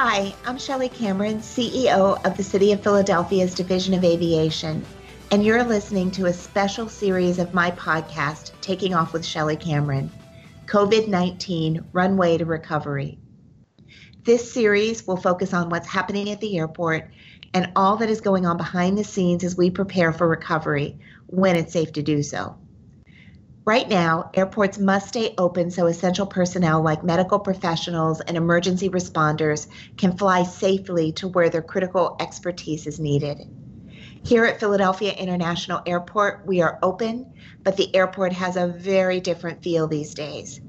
Hi, I'm Chellie Cameron, CEO of the City of Philadelphia's Division of Aviation, and you're listening to a special series of my podcast, Taking Off with Chellie Cameron COVID 19 Runway to Recovery. This series will focus on what's happening at the airport and all that is going on behind the scenes as we prepare for recovery when it's safe to do so. Right now, airports must stay open so essential personnel like medical professionals and emergency responders can fly safely to where their critical expertise is needed. Here at Philadelphia International Airport, we are open, but the airport has a very different feel these days.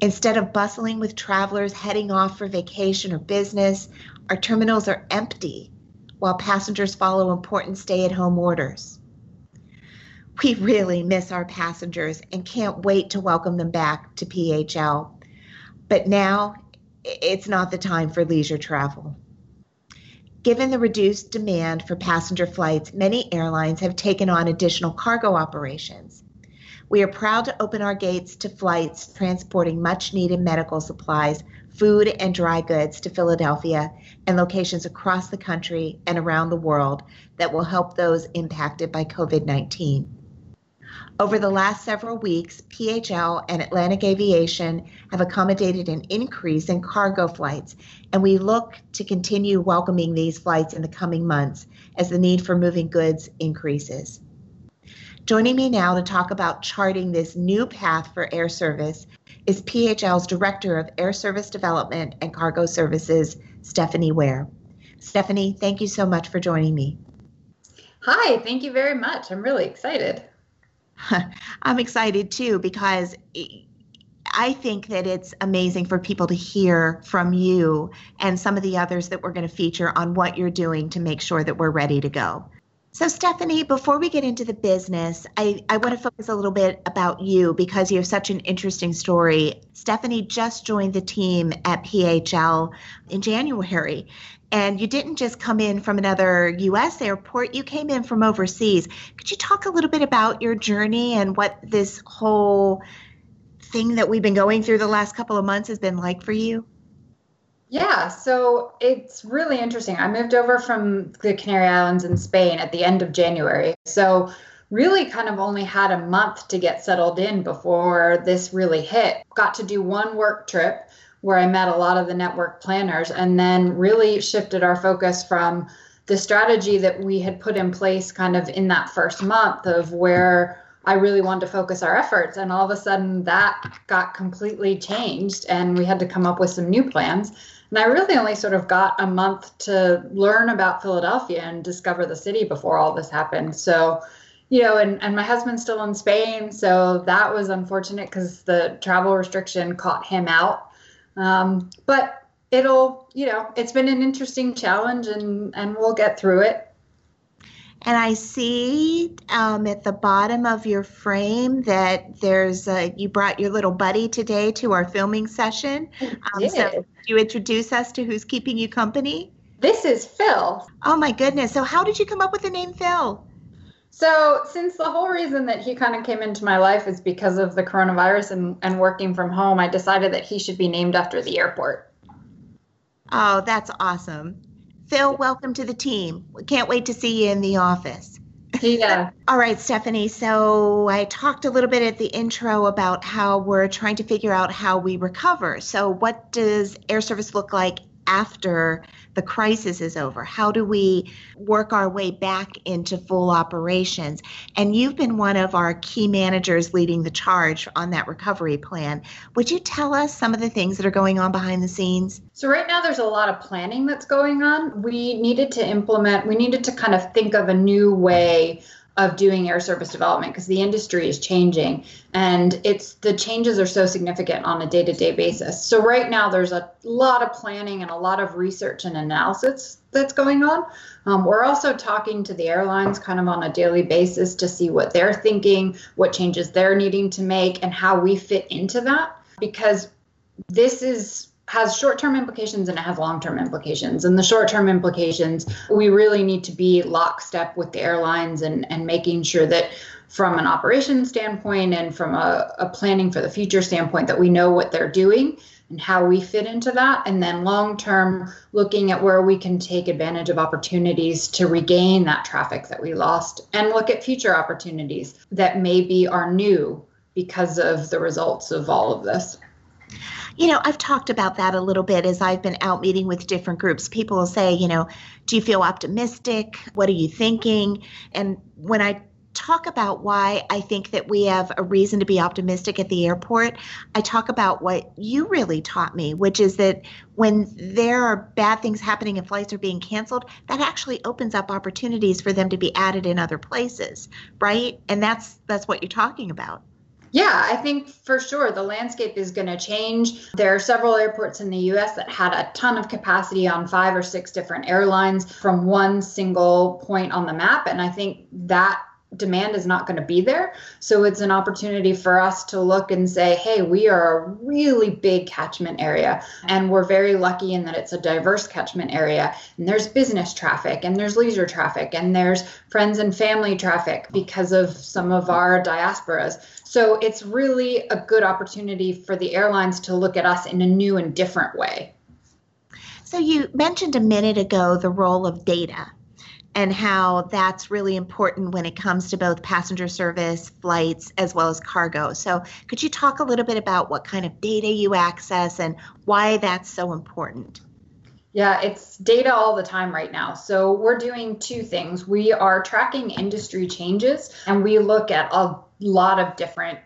Instead of bustling with travelers heading off for vacation or business, our terminals are empty while passengers follow important stay at home orders. We really miss our passengers and can't wait to welcome them back to PHL. But now it's not the time for leisure travel. Given the reduced demand for passenger flights, many airlines have taken on additional cargo operations. We are proud to open our gates to flights transporting much needed medical supplies, food, and dry goods to Philadelphia and locations across the country and around the world that will help those impacted by COVID 19. Over the last several weeks, PHL and Atlantic Aviation have accommodated an increase in cargo flights, and we look to continue welcoming these flights in the coming months as the need for moving goods increases. Joining me now to talk about charting this new path for air service is PHL's Director of Air Service Development and Cargo Services, Stephanie Ware. Stephanie, thank you so much for joining me. Hi, thank you very much. I'm really excited. I'm excited too because I think that it's amazing for people to hear from you and some of the others that we're going to feature on what you're doing to make sure that we're ready to go. So, Stephanie, before we get into the business, I, I want to focus a little bit about you because you have such an interesting story. Stephanie just joined the team at PHL in January, and you didn't just come in from another US airport, you came in from overseas. Could you talk a little bit about your journey and what this whole thing that we've been going through the last couple of months has been like for you? Yeah, so it's really interesting. I moved over from the Canary Islands in Spain at the end of January. So, really kind of only had a month to get settled in before this really hit. Got to do one work trip where I met a lot of the network planners and then really shifted our focus from the strategy that we had put in place kind of in that first month of where I really wanted to focus our efforts. And all of a sudden that got completely changed and we had to come up with some new plans. And I really only sort of got a month to learn about Philadelphia and discover the city before all this happened. So, you know, and, and my husband's still in Spain. So that was unfortunate because the travel restriction caught him out um, but it'll, you know, it's been an interesting challenge and, and we'll get through it. And I see um, at the bottom of your frame that there's a, you brought your little buddy today to our filming session. Um, so you introduce us to who's keeping you company? This is Phil. Oh my goodness. So how did you come up with the name Phil? So, since the whole reason that he kind of came into my life is because of the coronavirus and, and working from home, I decided that he should be named after the airport. Oh, that's awesome. Phil, welcome to the team. We can't wait to see you in the office. Yeah. All right, Stephanie. So I talked a little bit at the intro about how we're trying to figure out how we recover. So, what does air service look like after the crisis is over? How do we work our way back into full operations? And you've been one of our key managers leading the charge on that recovery plan. Would you tell us some of the things that are going on behind the scenes? So, right now, there's a lot of planning that's going on. We needed to implement, we needed to kind of think of a new way of doing air service development because the industry is changing and it's the changes are so significant on a day-to-day basis. So right now there's a lot of planning and a lot of research and analysis that's going on. Um, we're also talking to the airlines kind of on a daily basis to see what they're thinking what changes they're needing to make and how we fit into that because this is has short term implications and it has long term implications. And the short term implications, we really need to be lockstep with the airlines and, and making sure that from an operations standpoint and from a, a planning for the future standpoint that we know what they're doing and how we fit into that. And then long term, looking at where we can take advantage of opportunities to regain that traffic that we lost and look at future opportunities that maybe are new because of the results of all of this. You know, I've talked about that a little bit as I've been out meeting with different groups. People will say, you know, do you feel optimistic? What are you thinking? And when I talk about why I think that we have a reason to be optimistic at the airport, I talk about what you really taught me, which is that when there are bad things happening and flights are being canceled, that actually opens up opportunities for them to be added in other places, right? And that's that's what you're talking about. Yeah, I think for sure the landscape is going to change. There are several airports in the US that had a ton of capacity on five or six different airlines from one single point on the map. And I think that demand is not going to be there. So it's an opportunity for us to look and say, hey, we are a really big catchment area. And we're very lucky in that it's a diverse catchment area. And there's business traffic, and there's leisure traffic, and there's friends and family traffic because of some of our diasporas. So it's really a good opportunity for the airlines to look at us in a new and different way. So you mentioned a minute ago the role of data and how that's really important when it comes to both passenger service, flights, as well as cargo. So, could you talk a little bit about what kind of data you access and why that's so important? Yeah, it's data all the time right now. So, we're doing two things. We are tracking industry changes and we look at a lot of different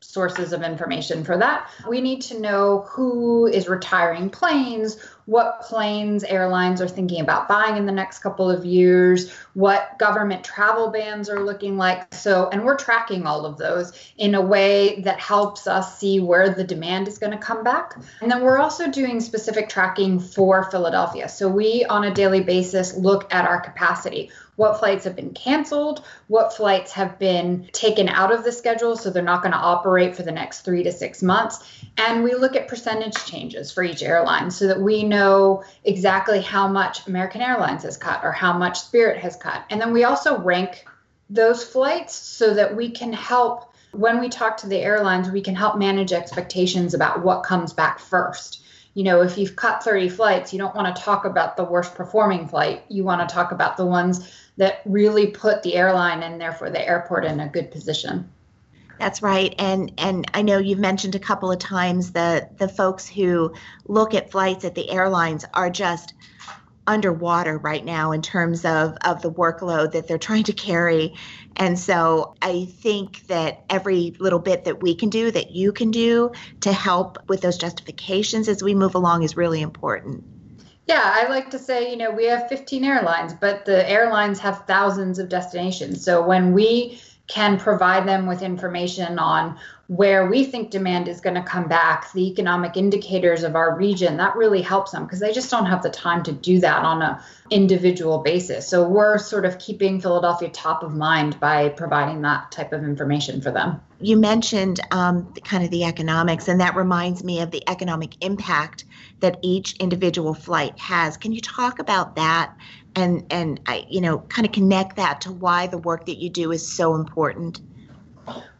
sources of information for that. We need to know who is retiring planes, what planes airlines are thinking about buying in the next couple of years, what government travel bans are looking like. So, and we're tracking all of those in a way that helps us see where the demand is going to come back. And then we're also doing specific tracking for Philadelphia. So, we on a daily basis look at our capacity what flights have been canceled, what flights have been taken out of the schedule, so they're not going to operate for the next three to six months. And we look at percentage changes for each airline so that we know exactly how much American Airlines has cut or how much Spirit has cut. And then we also rank those flights so that we can help. When we talk to the airlines, we can help manage expectations about what comes back first you know, if you've cut 30 flights, you don't want to talk about the worst performing flight. You want to talk about the ones that really put the airline and therefore the airport in a good position. That's right. And and I know you've mentioned a couple of times that the folks who look at flights at the airlines are just underwater right now in terms of, of the workload that they're trying to carry. And so I think that every little bit that we can do, that you can do to help with those justifications as we move along is really important. Yeah, I like to say, you know, we have 15 airlines, but the airlines have thousands of destinations. So when we can provide them with information on where we think demand is going to come back, the economic indicators of our region, that really helps them because they just don't have the time to do that on a individual basis. So we're sort of keeping Philadelphia top of mind by providing that type of information for them. You mentioned um, kind of the economics, and that reminds me of the economic impact that each individual flight has. Can you talk about that and and I, you know, kind of connect that to why the work that you do is so important?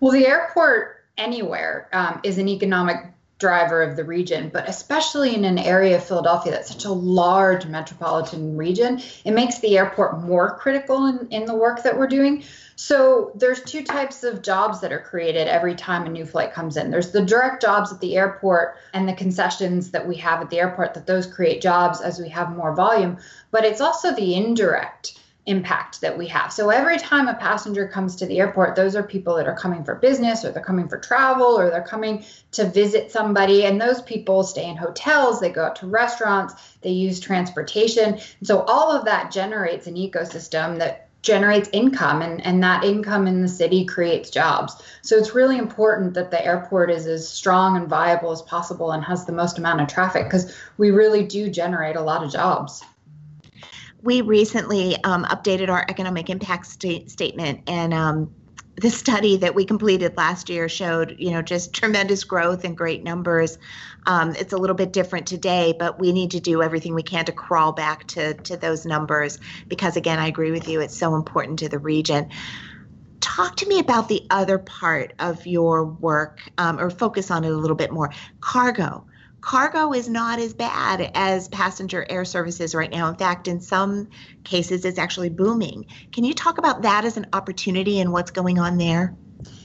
Well, the airport anywhere um, is an economic driver of the region, but especially in an area of Philadelphia that's such a large metropolitan region, it makes the airport more critical in, in the work that we're doing. So there's two types of jobs that are created every time a new flight comes in. There's the direct jobs at the airport and the concessions that we have at the airport that those create jobs as we have more volume, but it's also the indirect impact that we have. So every time a passenger comes to the airport, those are people that are coming for business or they're coming for travel or they're coming to visit somebody. And those people stay in hotels, they go out to restaurants, they use transportation. And so all of that generates an ecosystem that generates income and, and that income in the city creates jobs. So it's really important that the airport is as strong and viable as possible and has the most amount of traffic because we really do generate a lot of jobs we recently um, updated our economic impact sta- statement and um, the study that we completed last year showed you know just tremendous growth and great numbers. Um, it's a little bit different today but we need to do everything we can to crawl back to to those numbers because again i agree with you it's so important to the region. Talk to me about the other part of your work um, or focus on it a little bit more. Cargo cargo is not as bad as passenger air services right now. In fact, in some cases, it's actually booming. Can you talk about that as an opportunity and what's going on there?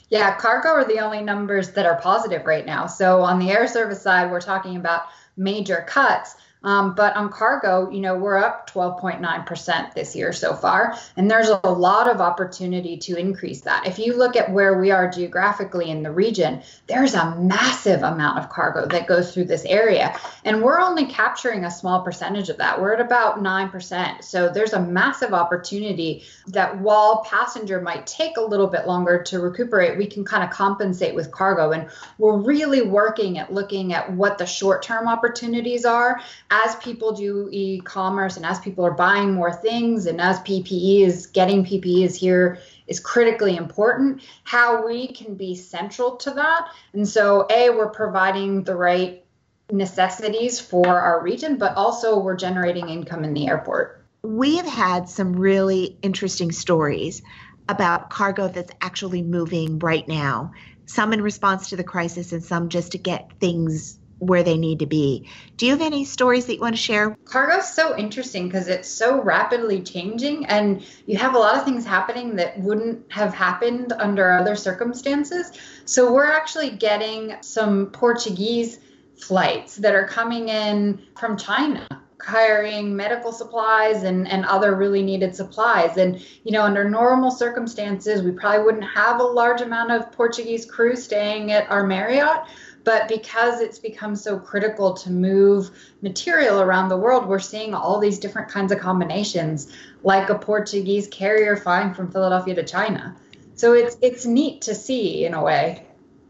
Yeah, cargo are the only numbers that are positive right now. So on the air service side, we're talking about major cuts. Um, but on cargo, you know, we're up 12.9% this year so far, and there's a lot of opportunity to increase that. If you look at where we are geographically in the region, there's a massive amount of cargo that goes through this area, and we're only capturing a small percentage of that. We're at about 9%. So there's a massive opportunity that while passenger might take a little bit longer to recuperate, we can kind of compensate with cargo. And we're really working at looking at what the short term opportunities are as people do e-commerce and as people are buying more things and as PPE is getting PPE is here is critically important how we can be central to that. And so a we're providing the right necessities for our region but also we're generating income in the airport. We have had some really interesting stories about cargo that's actually moving right now some in response to the crisis and some just to get things where they need to be. Do you have any stories that you want to share? Cargo's so interesting because it's so rapidly changing and you have a lot of things happening that wouldn't have happened under other circumstances. So we're actually getting some Portuguese flights that are coming in from China carrying medical supplies and, and other really needed supplies. And, you know, under normal circumstances, we probably wouldn't have a large amount of Portuguese crew staying at our Marriott. But because it's become so critical to move material around the world, we're seeing all these different kinds of combinations, like a Portuguese carrier flying from Philadelphia to China. So it's it's neat to see in a way.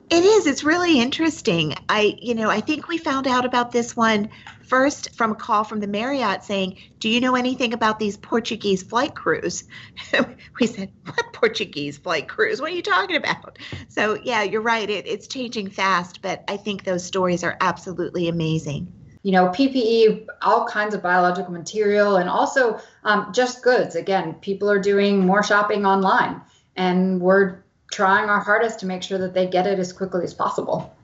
It is. It's really interesting. I, you know, I think we found out about this one first from a call from the Marriott saying, Do you know anything about these Portuguese flight crews? we said, What Portuguese flight crews? What are you talking about? So, yeah, you're right. It, it's changing fast, but I think those stories are absolutely amazing. You know, PPE, all kinds of biological material, and also um, just goods. Again, people are doing more shopping online, and we're trying our hardest to make sure that they get it as quickly as possible.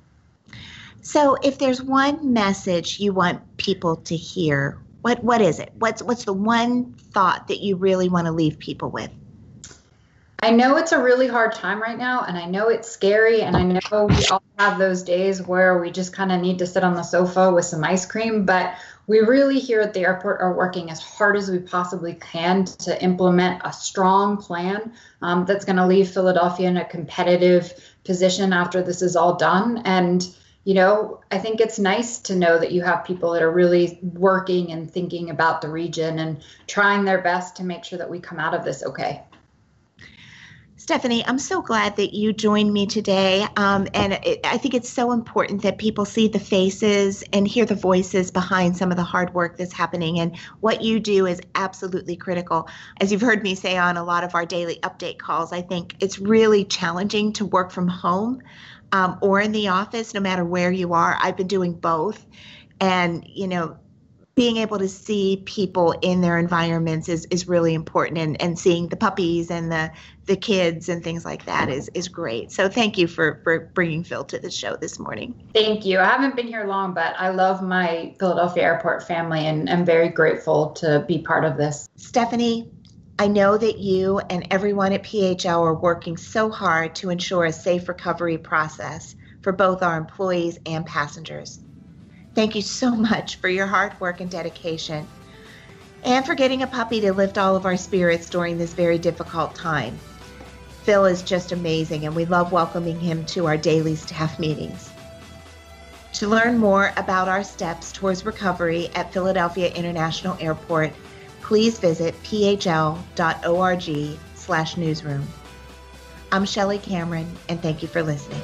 So, if there's one message you want people to hear, what what is it? What's what's the one thought that you really want to leave people with? I know it's a really hard time right now, and I know it's scary, and I know we all have those days where we just kind of need to sit on the sofa with some ice cream. But we really here at the airport are working as hard as we possibly can to implement a strong plan um, that's going to leave Philadelphia in a competitive position after this is all done. And you know, I think it's nice to know that you have people that are really working and thinking about the region and trying their best to make sure that we come out of this okay. Stephanie, I'm so glad that you joined me today. Um, and it, I think it's so important that people see the faces and hear the voices behind some of the hard work that's happening. And what you do is absolutely critical. As you've heard me say on a lot of our daily update calls, I think it's really challenging to work from home um, or in the office, no matter where you are. I've been doing both. And, you know, being able to see people in their environments is, is really important and, and seeing the puppies and the, the kids and things like that is, is great. So thank you for, for bringing Phil to the show this morning. Thank you. I haven't been here long, but I love my Philadelphia airport family and I'm very grateful to be part of this. Stephanie, I know that you and everyone at PHL are working so hard to ensure a safe recovery process for both our employees and passengers. Thank you so much for your hard work and dedication, and for getting a puppy to lift all of our spirits during this very difficult time. Phil is just amazing, and we love welcoming him to our daily staff meetings. To learn more about our steps towards recovery at Philadelphia International Airport, please visit phl.org slash newsroom. I'm Chellie Cameron, and thank you for listening.